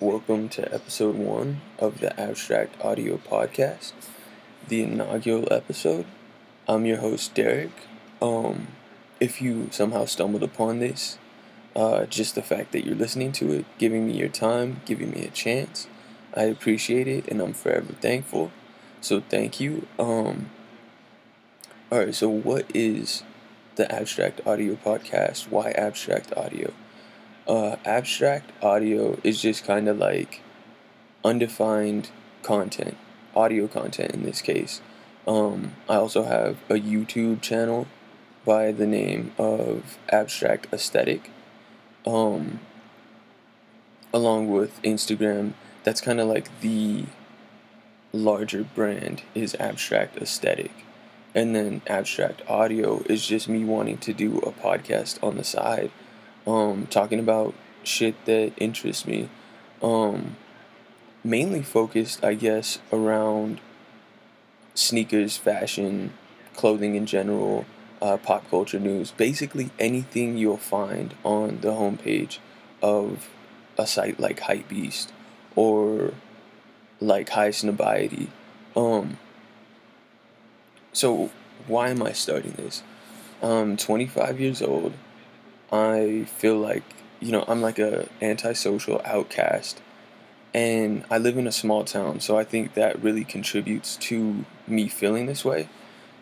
welcome to episode one of the Abstract Audio Podcast, the inaugural episode. I'm your host, Derek. Um, if you somehow stumbled upon this, uh, just the fact that you're listening to it, giving me your time, giving me a chance, I appreciate it and I'm forever thankful. So thank you. Um, all right, so what is the Abstract Audio Podcast? Why Abstract Audio? Uh, abstract audio is just kind of like undefined content, audio content in this case. Um, I also have a YouTube channel by the name of Abstract Aesthetic, um, along with Instagram. That's kind of like the larger brand is Abstract Aesthetic. And then Abstract Audio is just me wanting to do a podcast on the side um, talking about shit that interests me. Um, mainly focused, I guess, around sneakers, fashion, clothing in general, uh, pop culture news. Basically, anything you'll find on the homepage of a site like Hypebeast or like Highsnobiety. Um, so, why am I starting this? I'm 25 years old. I feel like you know I'm like a antisocial outcast, and I live in a small town, so I think that really contributes to me feeling this way,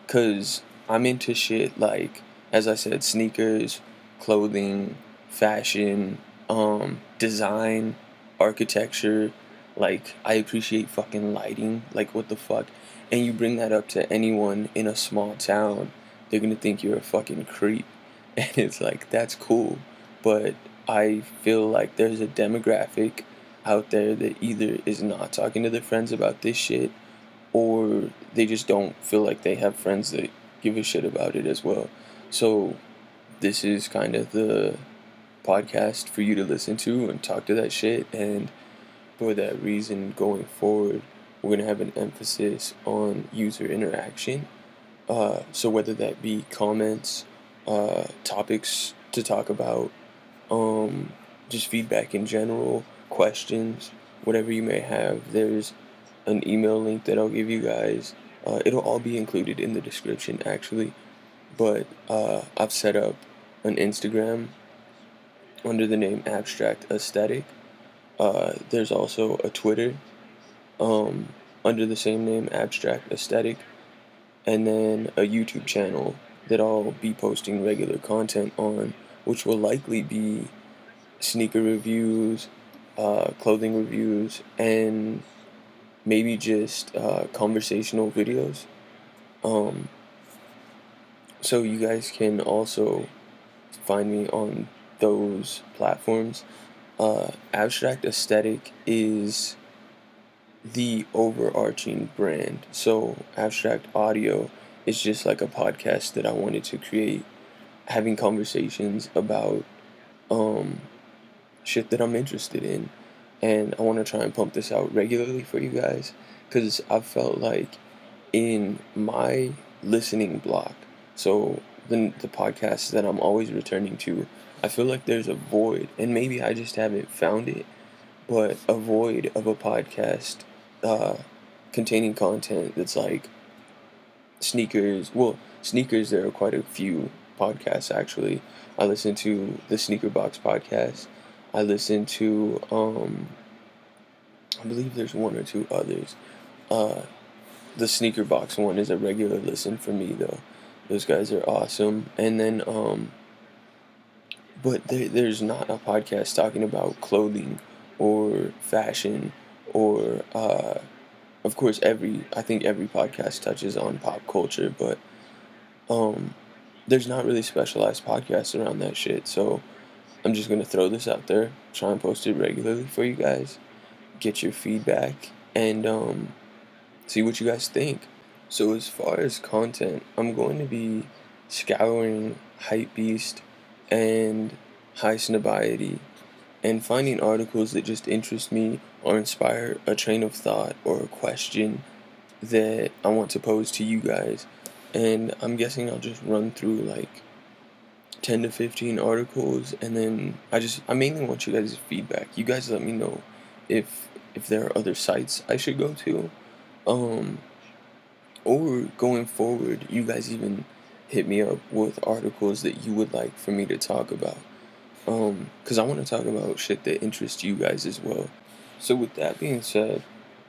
cause I'm into shit like as I said, sneakers, clothing, fashion, um, design, architecture. Like I appreciate fucking lighting. Like what the fuck? And you bring that up to anyone in a small town, they're gonna think you're a fucking creep. and it's like that's cool. But i feel like there's a demographic out there that either is not talking to their friends about this shit or they just don't feel like they have friends that give a shit about it as well. So this is kind of the podcast for you to listen to and talk to that shit. And for that reason going forward we're going to have an emphasis on user interaction. Uh, so whether that be comments uh, topics to talk about, um, just feedback in general, questions, whatever you may have. There's an email link that I'll give you guys. Uh, it'll all be included in the description actually, but uh, I've set up an Instagram under the name Abstract Aesthetic. Uh, there's also a Twitter um, under the same name, Abstract Aesthetic, and then a YouTube channel that I'll be posting regular content on, which will likely be sneaker reviews, uh, clothing reviews, and maybe just uh, conversational videos. Um, so you guys can also find me on those platforms. Uh, Abstract Aesthetic is the overarching brand. So Abstract Audio it's just like a podcast that I wanted to create, having conversations about um, shit that I'm interested in. And I want to try and pump this out regularly for you guys because I felt like in my listening block, so the, the podcasts that I'm always returning to, I feel like there's a void, and maybe I just haven't found it, but a void of a podcast uh, containing content that's like sneakers. Well, sneakers. There are quite a few podcasts actually. I listen to the Sneaker Box podcast. I listen to um, I believe there's one or two others. Uh, the Sneaker Box one is a regular listen for me though. Those guys are awesome. And then um, but there, there's not a podcast talking about clothing or fashion or uh, of course every I think every podcast touches on pop culture, but um there's not really specialized podcasts around that shit. So I'm just gonna throw this out there, try and post it regularly for you guys, get your feedback, and um, see what you guys think. So as far as content, I'm going to be scouring Hypebeast and Highsnobiety and finding articles that just interest me or inspire a train of thought or a question that I want to pose to you guys. And I'm guessing I'll just run through like 10 to 15 articles and then I just I mainly want you guys' feedback. You guys let me know if if there are other sites I should go to. Um, or going forward, you guys even hit me up with articles that you would like for me to talk about. Um, cause I want to talk about shit that interests you guys as well. So with that being said,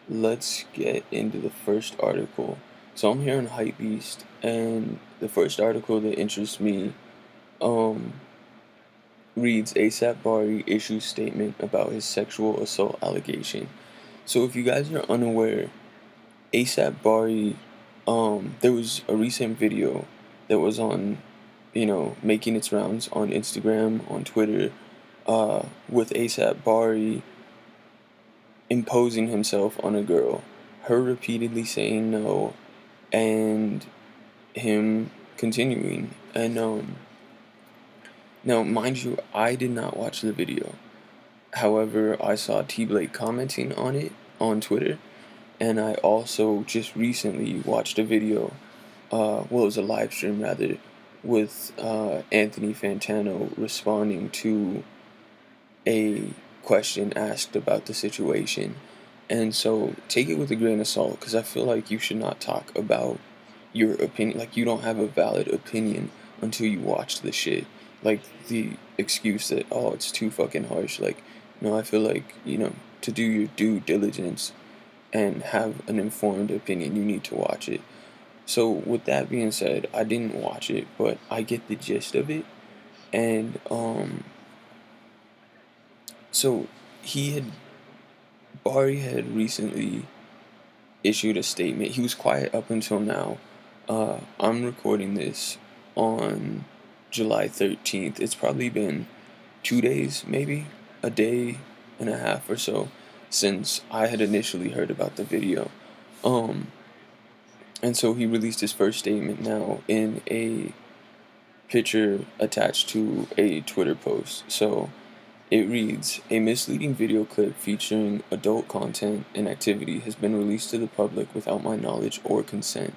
let's get into the first article. So I'm here on Hypebeast, and the first article that interests me, um, reads ASAP Bari issues statement about his sexual assault allegation. So if you guys are unaware, ASAP Bari, um, there was a recent video that was on, you know, making its rounds on Instagram, on Twitter, uh, with ASAP Bari imposing himself on a girl, her repeatedly saying no, and him continuing. And um, now, mind you, I did not watch the video. However, I saw T Blake commenting on it on Twitter, and I also just recently watched a video uh, well, it was a live stream rather, with uh, Anthony Fantano responding to a question asked about the situation. And so take it with a grain of salt because I feel like you should not talk about your opinion. Like, you don't have a valid opinion until you watch the shit. Like, the excuse that, oh, it's too fucking harsh. Like, no, I feel like, you know, to do your due diligence and have an informed opinion, you need to watch it. So with that being said, I didn't watch it, but I get the gist of it. And um so he had Bari had recently issued a statement. He was quiet up until now. Uh, I'm recording this on July 13th. It's probably been two days, maybe a day and a half or so since I had initially heard about the video. Um, and so he released his first statement now in a picture attached to a Twitter post. So it reads A misleading video clip featuring adult content and activity has been released to the public without my knowledge or consent.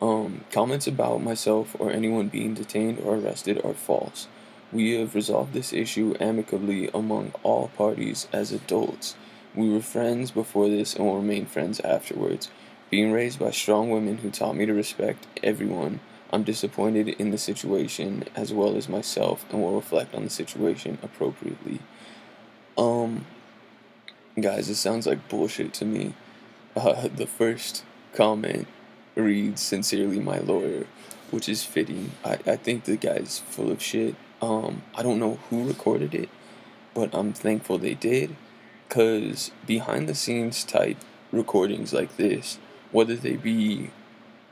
Um, comments about myself or anyone being detained or arrested are false. We have resolved this issue amicably among all parties as adults. We were friends before this and will remain friends afterwards. Being raised by strong women who taught me to respect everyone, I'm disappointed in the situation as well as myself and will reflect on the situation appropriately. Um, guys, it sounds like bullshit to me. Uh, the first comment reads, Sincerely, my lawyer, which is fitting. I, I think the guy's full of shit. Um, I don't know who recorded it, but I'm thankful they did, because behind the scenes type recordings like this, whether they be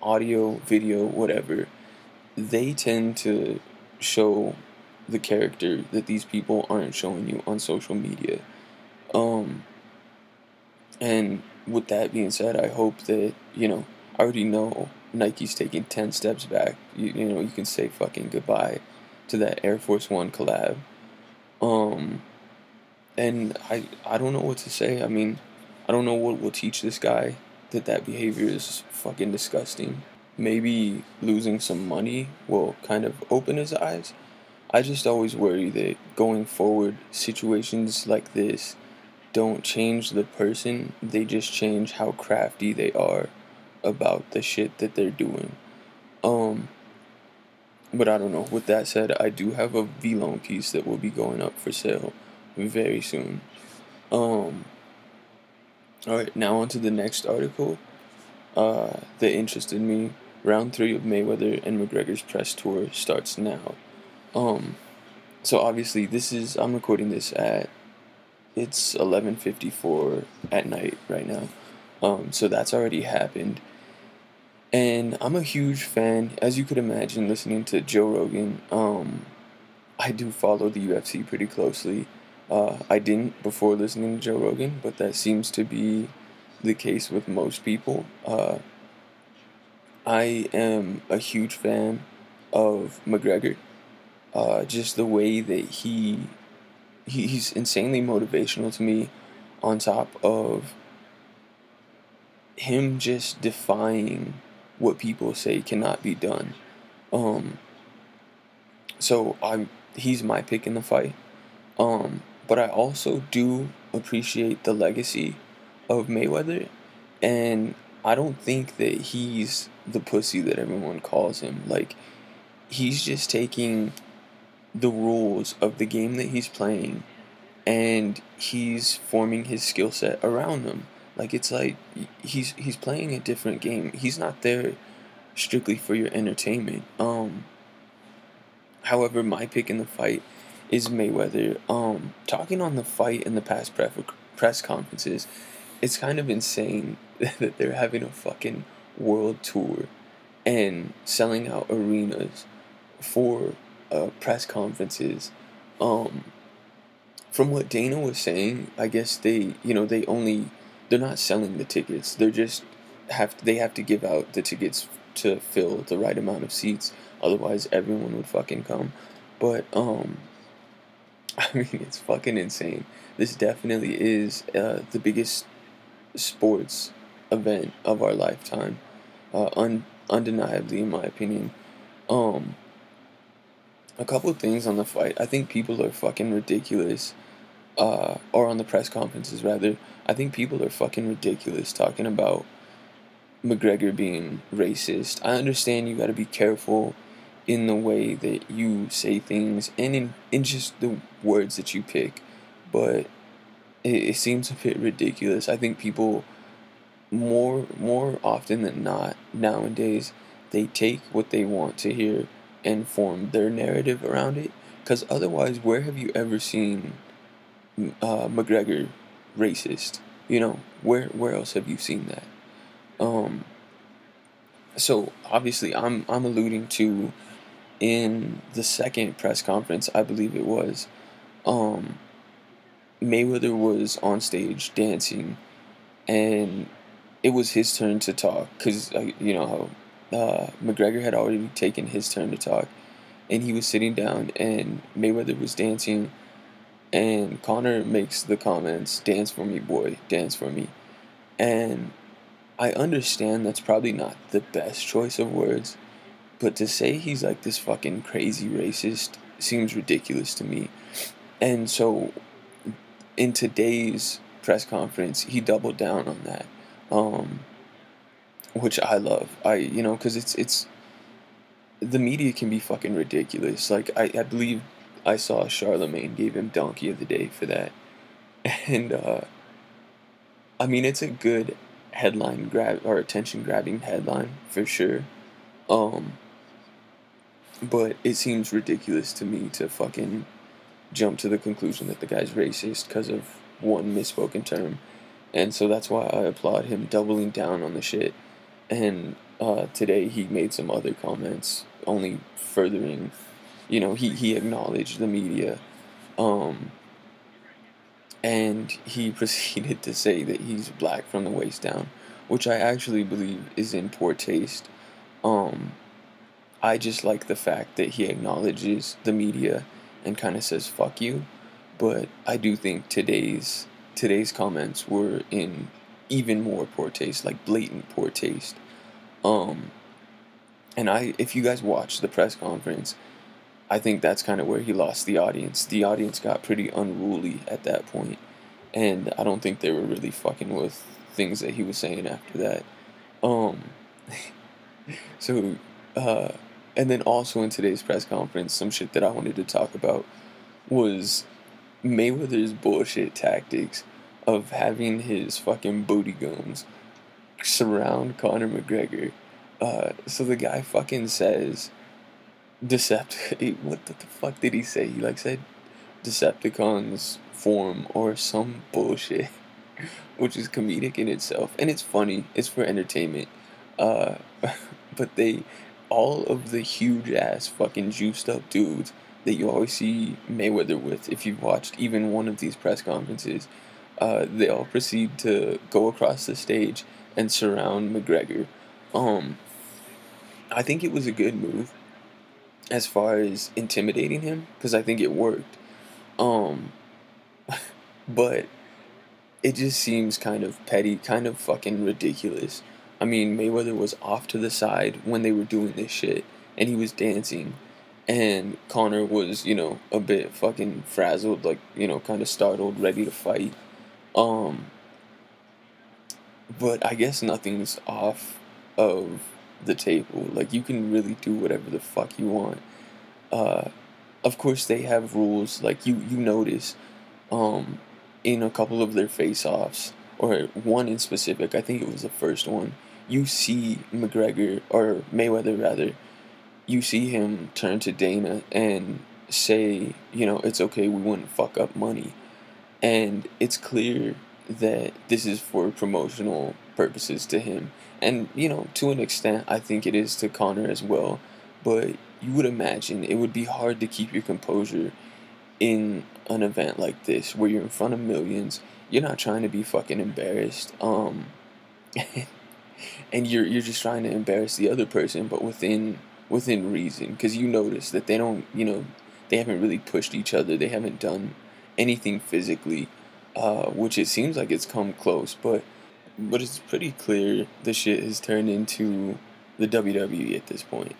audio, video, whatever, they tend to show the character that these people aren't showing you on social media. Um, and with that being said, I hope that, you know, I already know Nike's taking 10 steps back. You, you know, you can say fucking goodbye to that Air Force One collab. Um, and I, I don't know what to say. I mean, I don't know what will teach this guy that that behavior is fucking disgusting. Maybe losing some money will kind of open his eyes. I just always worry that going forward, situations like this don't change the person, they just change how crafty they are about the shit that they're doing. Um, but I don't know. With that said, I do have a VLONE piece that will be going up for sale very soon. Um, all right, now on to the next article uh, that interested me. Round three of Mayweather and McGregor's press tour starts now. Um, so obviously this is I'm recording this at it's 11:54 at night right now. Um, so that's already happened. And I'm a huge fan, as you could imagine, listening to Joe Rogan. Um, I do follow the UFC pretty closely. Uh, I didn't before listening to Joe Rogan, but that seems to be the case with most people. Uh, I am a huge fan of McGregor. Uh, just the way that he, he he's insanely motivational to me. On top of him just defying what people say cannot be done. Um, so I'm he's my pick in the fight. Um, but I also do appreciate the legacy of Mayweather, and I don't think that he's the pussy that everyone calls him. Like, he's just taking the rules of the game that he's playing and he's forming his skill set around them. Like it's like he's he's playing a different game. He's not there strictly for your entertainment. Um however, my pick in the fight is Mayweather. Um talking on the fight in the past press conferences, it's kind of insane that they're having a fucking world tour and selling out arenas for uh, press conferences. Um, from what Dana was saying, I guess they, you know, they only they're not selling the tickets. They're just have to, they have to give out the tickets to fill the right amount of seats. Otherwise, everyone would fucking come. But um, I mean, it's fucking insane. This definitely is uh, the biggest sports event of our lifetime, uh, un- undeniably, in my opinion. Um, a couple things on the fight. I think people are fucking ridiculous. Uh, or on the press conferences, rather. I think people are fucking ridiculous talking about McGregor being racist. I understand you gotta be careful in the way that you say things and in, in just the words that you pick, but it, it seems a bit ridiculous. I think people more more often than not nowadays they take what they want to hear and form their narrative around it. Because otherwise, where have you ever seen uh, McGregor racist? You know, where where else have you seen that? Um. So obviously, I'm I'm alluding to in the second press conference, I believe it was. Um, Mayweather was on stage dancing, and it was his turn to talk because uh, you know uh, McGregor had already taken his turn to talk, and he was sitting down, and Mayweather was dancing, and Conor makes the comments, "Dance for me, boy, dance for me," and I understand that's probably not the best choice of words, but to say he's like this fucking crazy racist seems ridiculous to me, and so in today's press conference, he doubled down on that. Um, which I love. I you know because it's it's the media can be fucking ridiculous. Like I, I believe I saw Charlemagne gave him Donkey of the Day for that, and uh, I mean it's a good headline grab or attention grabbing headline for sure. Um, but it seems ridiculous to me to fucking jump to the conclusion that the guy's racist because of one misspoken term. And so that's why I applaud him doubling down on the shit and uh, today he made some other comments, only furthering, you know, he, he acknowledged the media. Um, and he proceeded to say that he's black from the waist down, which I actually believe is in poor taste. Um, I just like the fact that he acknowledges the media and kind of says fuck you, but I do think today's today's comments were in even more poor taste, like blatant poor taste. Um, and I, if you guys watch the press conference, I think that's kind of where he lost the audience. The audience got pretty unruly at that point, and I don't think they were really fucking with things that he was saying after that. Um, so, uh, and then also in today's press conference, some shit that I wanted to talk about was Mayweather's bullshit tactics of having his fucking booty guns surround Conor McGregor. Uh, so the guy fucking says, Decept. What the fuck did he say? He like said, Decepticons form or some bullshit, which is comedic in itself, and it's funny. It's for entertainment. Uh, but they, all of the huge ass fucking juiced up dudes that you always see Mayweather with, if you've watched even one of these press conferences, uh, they all proceed to go across the stage and surround McGregor. Um, I think it was a good move as far as intimidating him because I think it worked. Um, but it just seems kind of petty, kind of fucking ridiculous. I mean, Mayweather was off to the side when they were doing this shit, and he was dancing, and Conor was, you know, a bit fucking frazzled, like, you know, kind of startled, ready to fight. Um, but I guess nothing's off of the table. Like you can really do whatever the fuck you want. Uh, of course they have rules. Like you you notice, um, in a couple of their face-offs or one in specific. I think it was the first one. You see McGregor or Mayweather rather. You see him turn to Dana and say, you know, it's okay. We wouldn't fuck up money, and it's clear that this is for promotional purposes to him. And, you know, to an extent, I think it is to Conor as well. But you would imagine it would be hard to keep your composure in an event like this where you're in front of millions. You're not trying to be fucking embarrassed. Um, and you're you're just trying to embarrass the other person, but within within reason, because you notice that they don't, you know, they haven't really pushed each other. They haven't done anything physically uh, which it seems like it's come close, but but it's pretty clear the shit has turned into the WWE at this point.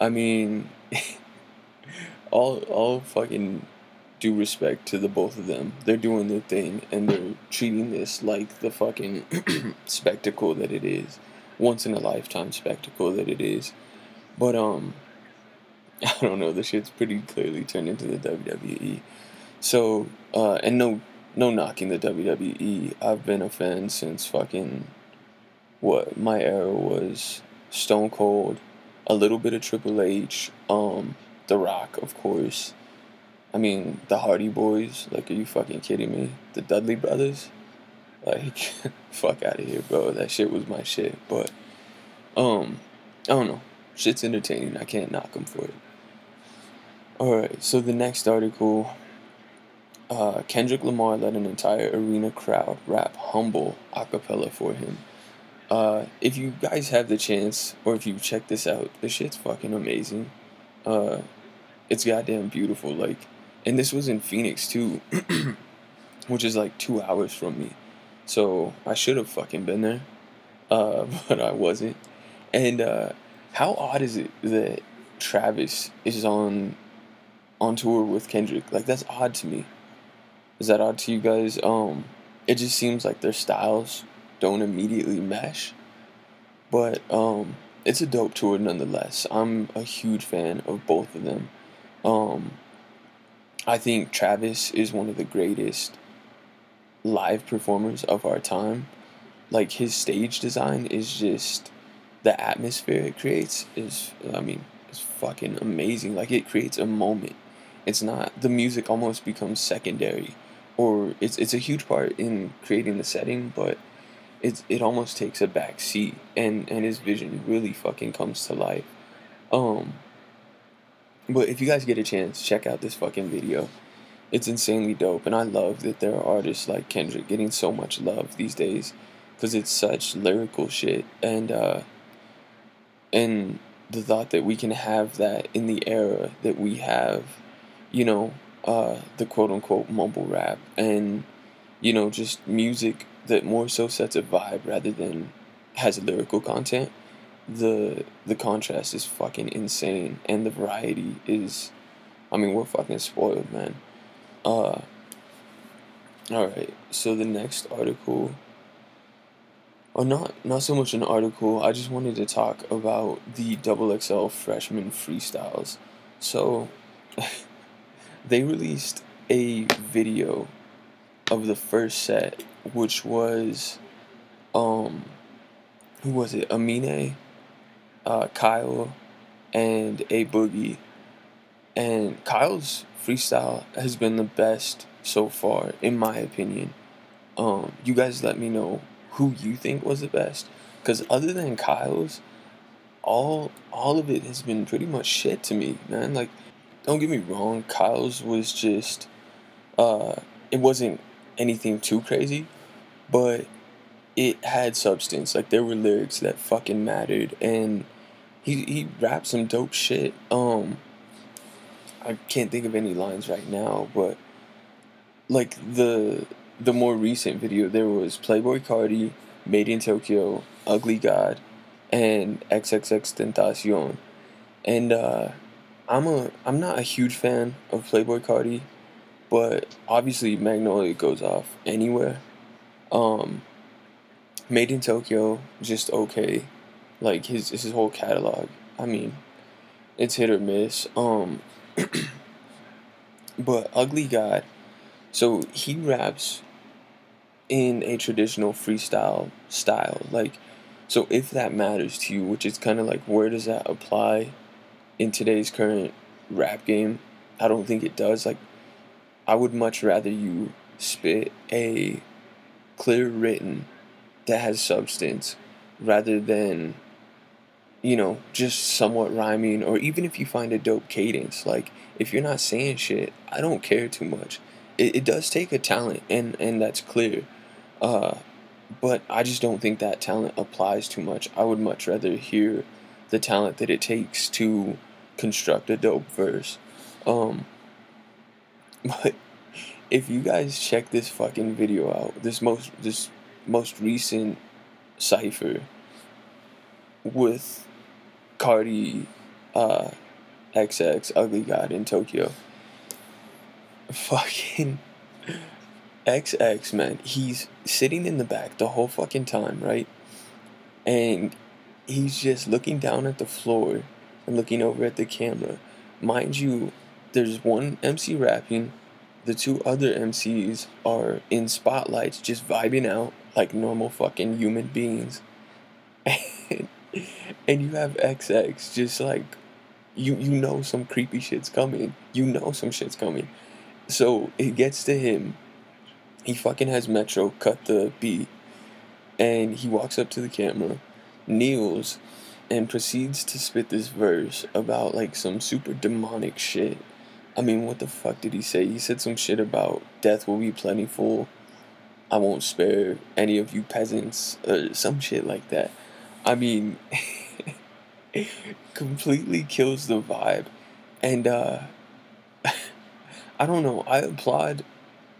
I mean, all all fucking due respect to the both of them. They're doing their thing and they're treating this like the fucking spectacle that it is. Once in a lifetime spectacle that it is. But um I don't know, the shit's pretty clearly turned into the WWE. So uh and no no knocking the WWE. I've been a fan since fucking what my era was Stone Cold, a little bit of Triple H, um, The Rock, of course. I mean, the Hardy Boys. Like, are you fucking kidding me? The Dudley Brothers. Like, fuck out of here, bro. That shit was my shit. But, um, I don't know. Shit's entertaining. I can't knock them for it. Alright, so the next article uh, Kendrick Lamar led an entire arena crowd rap humble a cappella for him. Uh, if you guys have the chance, or if you check this out, the shit's fucking amazing. Uh, it's goddamn beautiful. Like, and this was in Phoenix too, which is like two hours from me. So I should have fucking been there, uh, but I wasn't. And uh, how odd is it that Travis is on on tour with Kendrick? Like that's odd to me. Is that odd to you guys? Um, it just seems like their styles don't immediately mesh, but um, it's a dope tour nonetheless. I'm a huge fan of both of them. Um, I think Travis is one of the greatest live performers of our time. Like his stage design is just the atmosphere it creates is I mean, it's fucking amazing. Like it creates a moment. It's not the music almost becomes secondary or it's it's a huge part in creating the setting, but it's it almost takes a back seat and and his vision really fucking comes to life. Um but if you guys get a chance, check out this fucking video. It's insanely dope and I love that there are artists like Kendrick getting so much love these days cuz it's such lyrical shit and uh and the thought that we can have that in the era that we have, you know, uh, the quote unquote mumble rap and you know just music that more so sets a vibe rather than has lyrical content the the contrast is fucking insane and the variety is I mean we're fucking spoiled man. Uh all right so the next article or not not so much an article I just wanted to talk about the double XL freshman freestyles. So they released a video of the first set, which was, um, who was it? Amine, uh, Kyle, and A Boogie. And Kyle's freestyle has been the best so far, in my opinion. Um, you guys let me know who you think was the best, because other than Kyle's, all all of it has been pretty much shit to me, man. Like don't get me wrong, Kyle's was just uh it wasn't anything too crazy, but it had substance. Like there were lyrics that fucking mattered and he he rapped some dope shit. Um I can't think of any lines right now, but like the the more recent video there was Playboy Carti, Made in Tokyo, Ugly God, and XXXTentacion. And uh I'm a I'm not a huge fan of Playboy Carti, but obviously Magnolia goes off anywhere. Um, Made in Tokyo, just okay. Like his his whole catalog. I mean, it's hit or miss. Um, but Ugly God, so he raps in a traditional freestyle style. Like, so if that matters to you, which is kind of like where does that apply in today's current rap game? I don't think it does. Like, I would much rather you spit a clear written that has substance rather than you know just somewhat rhyming or even if you find a dope cadence like if you're not saying shit i don't care too much. It, it does take a talent and and that's clear. Uh but i just don't think that talent applies too much. I would much rather hear the talent that it takes to construct a dope verse. Um but if you guys check this fucking video out this most this most recent cipher with Carti, uh, XX, Ugly God in Tokyo. Fucking XX, man. He's sitting in the back the whole fucking time, right? And he's just looking down at the floor and looking over at the camera. Mind you, there's one MC rapping, the two other MCs are in spotlights just vibing out like normal fucking human beings. And, you have XX just like you you know some creepy shit's coming. You know some shit's coming. So it gets to him. He fucking has Metro cut the beat and he walks up to the camera, kneels, and proceeds to spit this verse about like some super demonic shit. I mean, what the fuck did he say? He said some shit about death will be plentiful I won't spare any of you peasants, or some shit like that. I mean, it completely kills the vibe. And, uh, I don't know, I applaud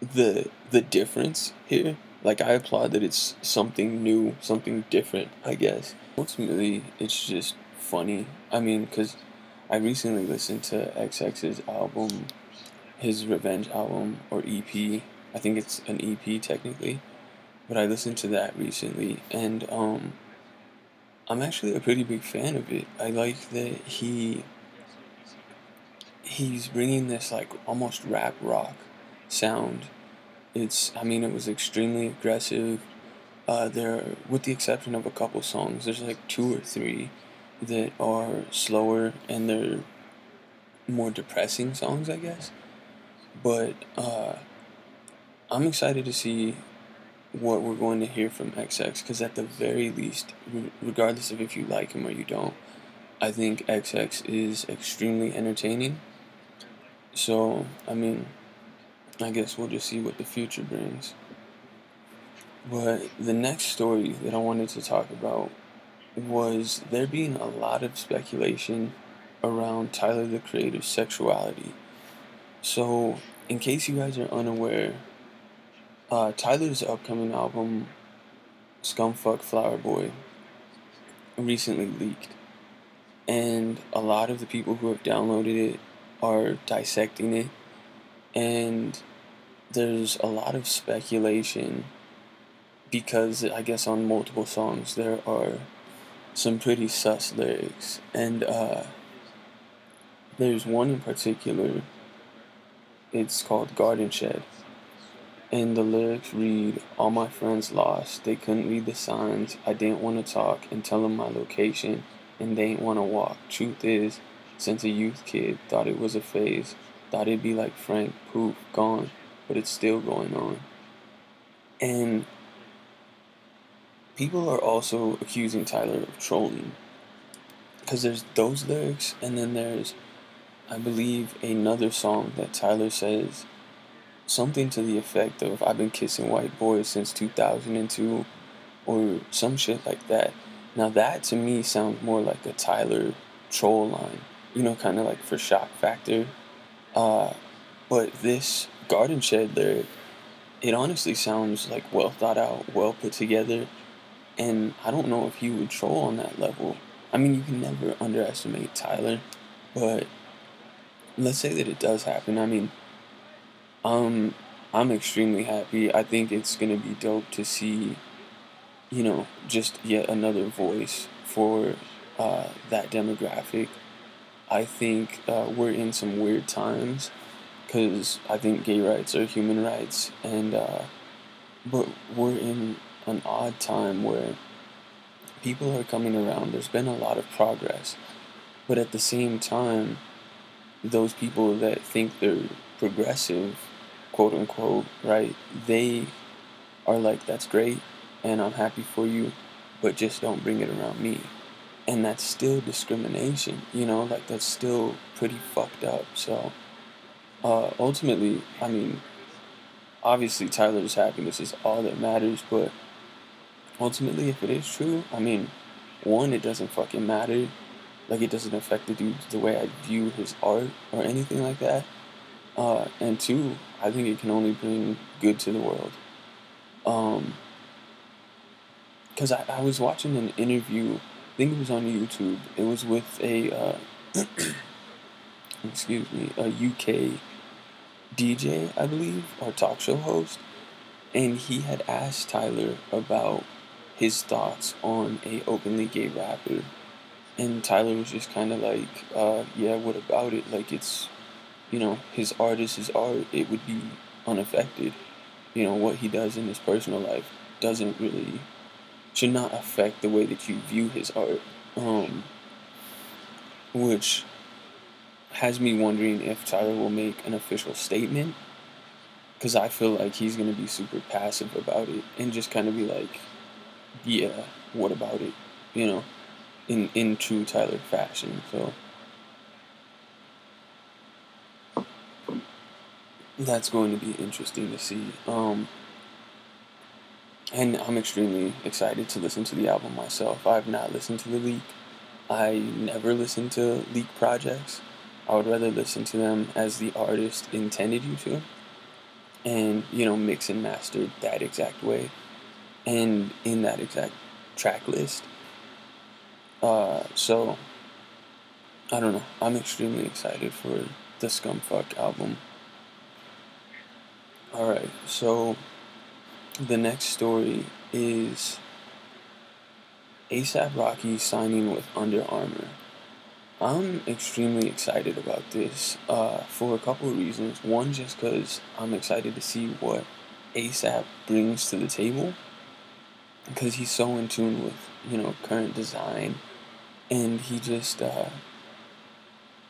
the the difference here. Like I applaud that it's something new, something different, I guess. Ultimately, it's just funny. I mean, cuz I recently listened to XX's album, his Revenge album or EP, I think it's an EP technically, but I listened to that recently, and um, I'm actually a pretty big fan of it. I like that he he's bringing this like almost rap rock sound. It's I mean it was extremely aggressive. Uh, there, with the exception of a couple songs, there's like two or three that are slower and they're more depressing songs, I guess. But uh, I'm excited to see what we're going to hear from XX because at the very least, regardless of if you like him or you don't, I think XX is extremely entertaining. So, I mean, I guess we'll just see what the future brings. But the next story that I wanted to talk about was there being a lot of speculation around Tyler the Creator's sexuality. So, in case you guys are unaware, uh, Tyler's upcoming album, Scumfuck Flower Boy, recently leaked. And a lot of the people who have downloaded it are dissecting it. And there's a lot of speculation because I guess on multiple songs there are some pretty sus lyrics. And uh, there's one in particular, it's called Garden Shed and the lyrics read, All my friends lost. They couldn't read the signs. I didn't want to talk and tell them my location, and they ain't want to walk. Truth is, since a youth kid, thought it was a phase. Thought it'd be like Frank, poof, gone, but it's still going on. And people are also accusing Tyler of trolling. Because there's those lyrics, and then there's, I believe, another song that Tyler says something to the effect of I've been kissing white boys since 2002 or some shit like that. Now that to me sounds more like a Tyler troll line, you know, kind of like for shock factor. Uh, but this garden shed there, it honestly sounds like well thought out, well put together, and I don't know if he would troll on that level. I mean, you can never underestimate Tyler, but let's say that it does happen. I mean, um, I'm extremely happy. I think it's gonna be dope to see, you know, just yet another voice for uh, that demographic. I think uh, we're in some weird times because I think gay rights are human rights, and uh, but we're in an odd time where people are coming around. There's been a lot of progress, but at the same time, those people that think they're progressive, quote unquote, right? They are like, that's great, and I'm happy for you, but just don't bring it around me. And that's still discrimination, you know, like that's still pretty fucked up. So, uh, ultimately, I mean, obviously Tyler's happiness is all that matters, but ultimately, if it is true, I mean, one, it doesn't fucking matter. Like, it doesn't affect the dude the way I view his art or anything like that. Uh, and two, I think it can only bring good to the world. Um, because I, I was watching an interview, I think it was on YouTube. It was with a, uh, excuse me, a UK DJ, I believe, or talk show host. And he had asked Tyler about his thoughts on a openly gay rapper. And Tyler was just kind of like, uh, yeah, what about it? Like, it's, you know, his art is his art. It would be unaffected. You know, what he does in his personal life doesn't really, should not affect the way that you view his art. Um, which has me wondering if Tyler will make an official statement. Because I feel like he's going to be super passive about it and just kind of be like, yeah, what about it? You know, in in true Tyler fashion. So that's going to be interesting to see. Um, and I'm extremely excited to listen to the album myself. I've not listened to the leak. I never listen to leak projects. I would rather listen to them as the artist intended you to, and you know, mix and master that exact way and in that exact track list. Uh, so I don't know. I'm extremely excited for the Scumfuck album. All right, so the next story is ASAP Rocky signing with Under Armour. I'm extremely excited about this uh, for a couple of reasons. One, just because I'm excited to see what ASAP brings to the table because he's so in tune with you know current design and he just uh,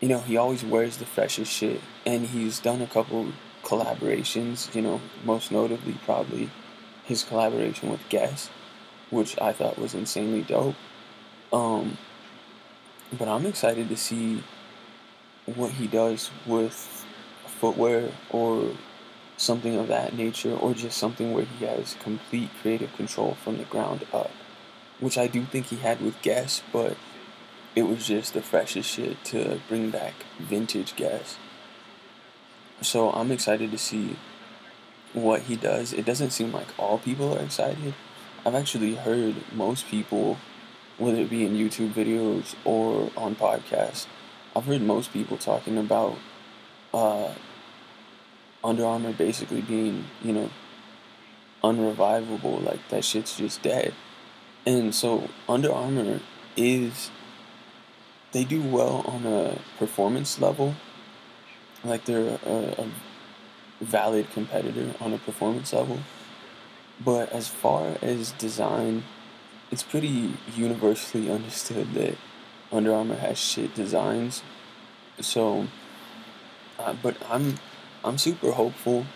you know he always wears the freshest shit and he's done a couple collaborations you know most notably probably his collaboration with guess which i thought was insanely dope um, but i'm excited to see what he does with footwear or something of that nature, or just something where he has complete creative control from the ground up, which I do think he had with Guess, but it was just the freshest shit to bring back vintage Guess. So I'm excited to see what he does. It doesn't seem like all people are excited. I've actually heard most people, whether it be in YouTube videos or on podcasts, I've heard most people talking about uh, under Armour basically being, you know, unrevivable. Like that shit's just dead. And so Under Armour is they do well on a performance level. Like they're a, a valid competitor on a performance level. But as far as design, it's pretty universally understood that Under Armour has shit designs. So, uh, but I'm I'm super hopeful.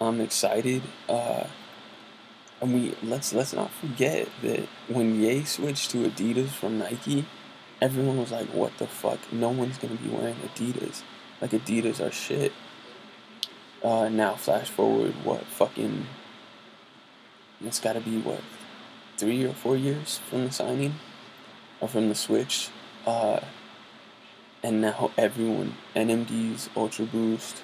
I'm excited. Uh, and we let's let's not forget that when Ye switched to Adidas from Nike, everyone was like, "What the fuck? No one's gonna be wearing Adidas. Like Adidas are shit." Uh, now flash forward, what fucking? It's got to be what, three or four years from the signing, or from the switch, uh, and now everyone NMDs, Ultra Boost,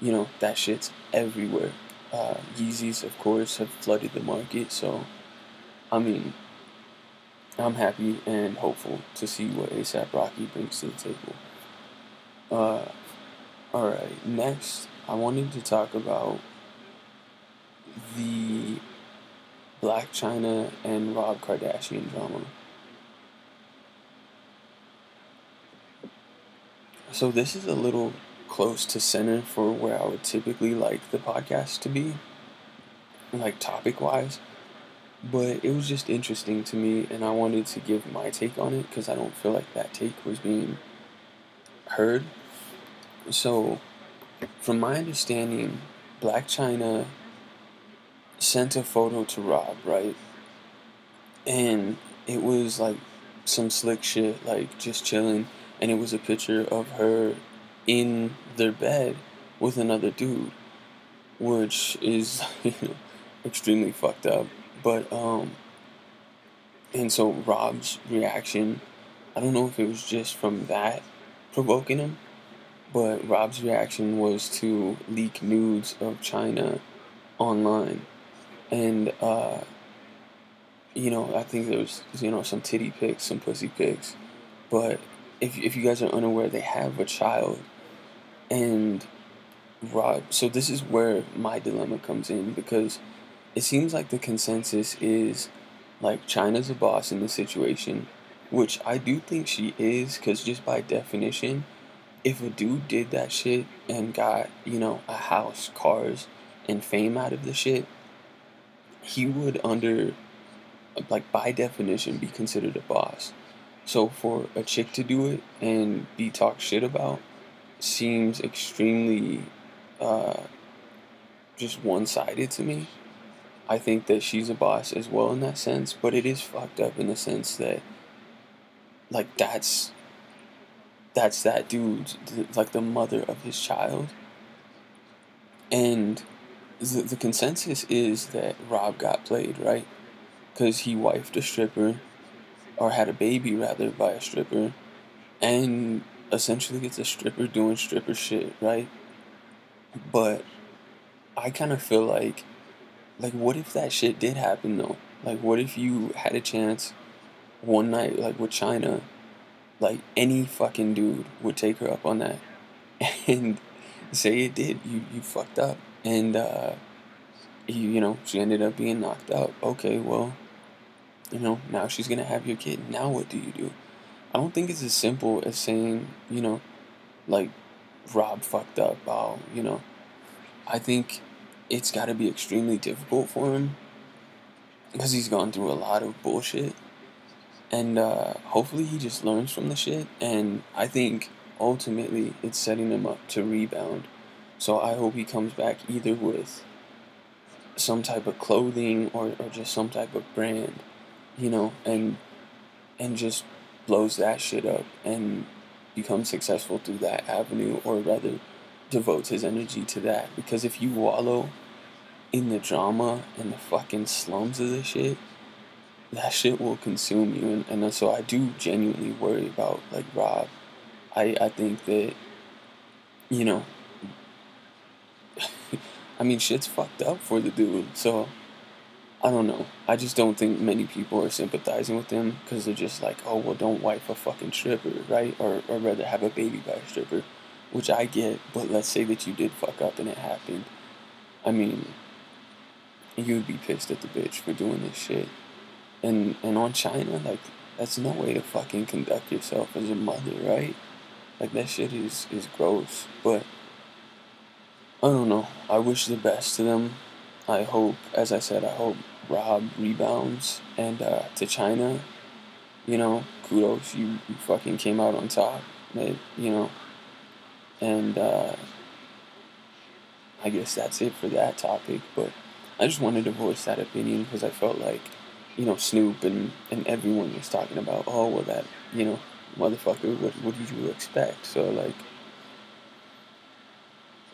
you know, that shit's everywhere. Uh, Yeezys, of course, have flooded the market, so I mean, I'm happy and hopeful to see what ASAP Rocky brings to the table. Uh, Alright, next, I wanted to talk about the Blac Chyna and Rob Kardashian drama. So this is a little close to center for where I would typically like the podcast to be, like topic wise. But it was just interesting to me, and I wanted to give my take on it because I don't feel like that take was being heard. So, from my understanding, Blac Chyna sent a photo to Rob, right? And it was like some slick shit, like just chilling. And it was a picture of her in their bed with another dude, which is you know, extremely fucked up. But, um, and so Rob's reaction, I don't know if it was just from that provoking him, but Rob's reaction was to leak nudes of Chyna online and uh, you know, I think there was you know some titty pics, some pussy pics, but if if you guys are unaware, they have a child, and Rob. So this is where my dilemma comes in because it seems like the consensus is like Chyna's a boss in this situation, which I do think she is, because just by definition, if a dude did that shit and got you know a house, cars, and fame out of the shit, he would under like by definition be considered a boss. So for a chick to do it and be talked shit about seems extremely uh, just one sided to me. I think that she's a boss as well in that sense, but it is fucked up in the sense that like that's that's that dude like the mother of his child and the, the consensus is that Rob got played, right? Because he wifed a stripper, or had a baby rather by a stripper, and essentially gets a stripper doing stripper shit, right? But I kind of feel like, like, what if that shit did happen though? Like, what if you had a chance one night, like with Chyna, like any fucking dude would take her up on that, and say it did, you you fucked up and uh, he, you know, she ended up being knocked out. Okay, well, you know, now she's gonna have your kid. Now what do you do? I don't think it's as simple as saying, you know, like Rob fucked up. Oh, you know, I think it's got to be extremely difficult for him because he's gone through a lot of bullshit, and uh, hopefully he just learns from the shit. And I think ultimately it's setting him up to rebound so I hope he comes back either with some type of clothing or, or just some type of brand, you know, and and just blows that shit up and becomes successful through that avenue or rather devotes his energy to that. Because if you wallow in the drama and the fucking slums of this shit, that shit will consume you and, and so I do genuinely worry about like Rob. I, I think that you know I mean, shit's fucked up for the dude. So, I don't know. I just don't think many people are sympathizing with him because they're just like, oh, well, don't wife a fucking stripper, right? Or, or rather have a baby by a stripper, which I get, but let's say that you did fuck up and it happened. I mean, you'd be pissed at the bitch for doing this shit. And, and on Chyna, like, that's no way to fucking conduct yourself as a mother, right? Like, that shit is, is gross. But, I don't know. I wish the best to them. I hope, as I said, I hope Rob rebounds and uh, to Chyna, You know, kudos. You, you fucking came out on top. you know, and uh, I guess that's it for that topic. But I just wanted to voice that opinion because I felt like, you know, Snoop and, and everyone was talking about, oh, well, that, you know, motherfucker, what, what did you expect? So, like,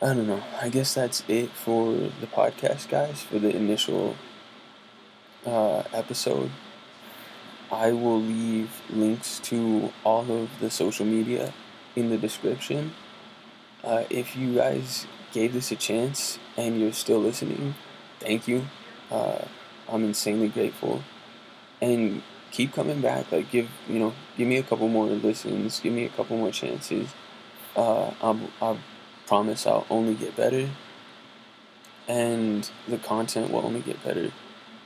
I don't know. I guess that's it for the podcast, guys, for the initial uh, episode. I will leave links to all of the social media in the description. Uh, if you guys gave this a chance and you're still listening, thank you. Uh, I'm insanely grateful. And keep coming back. Like give you know, give me a couple more listens, give me a couple more chances. Uh, I'll, I'll promise I'll only get better. and the content will only get better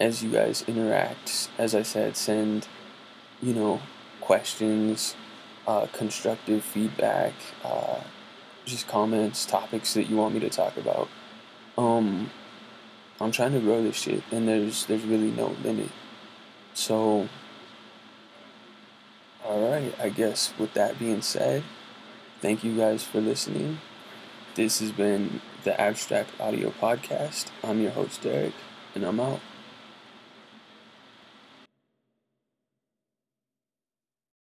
as you guys interact. As I said, send, you know, questions, uh, constructive feedback, uh, just comments, topics that you want me to talk about. Um, I'm trying to grow this shit, and there's there's really no limit. So, all right, I guess with that being said, thank you guys for listening. This has been the Abstract Audio Podcast. I'm your host, Derek, and I'm out.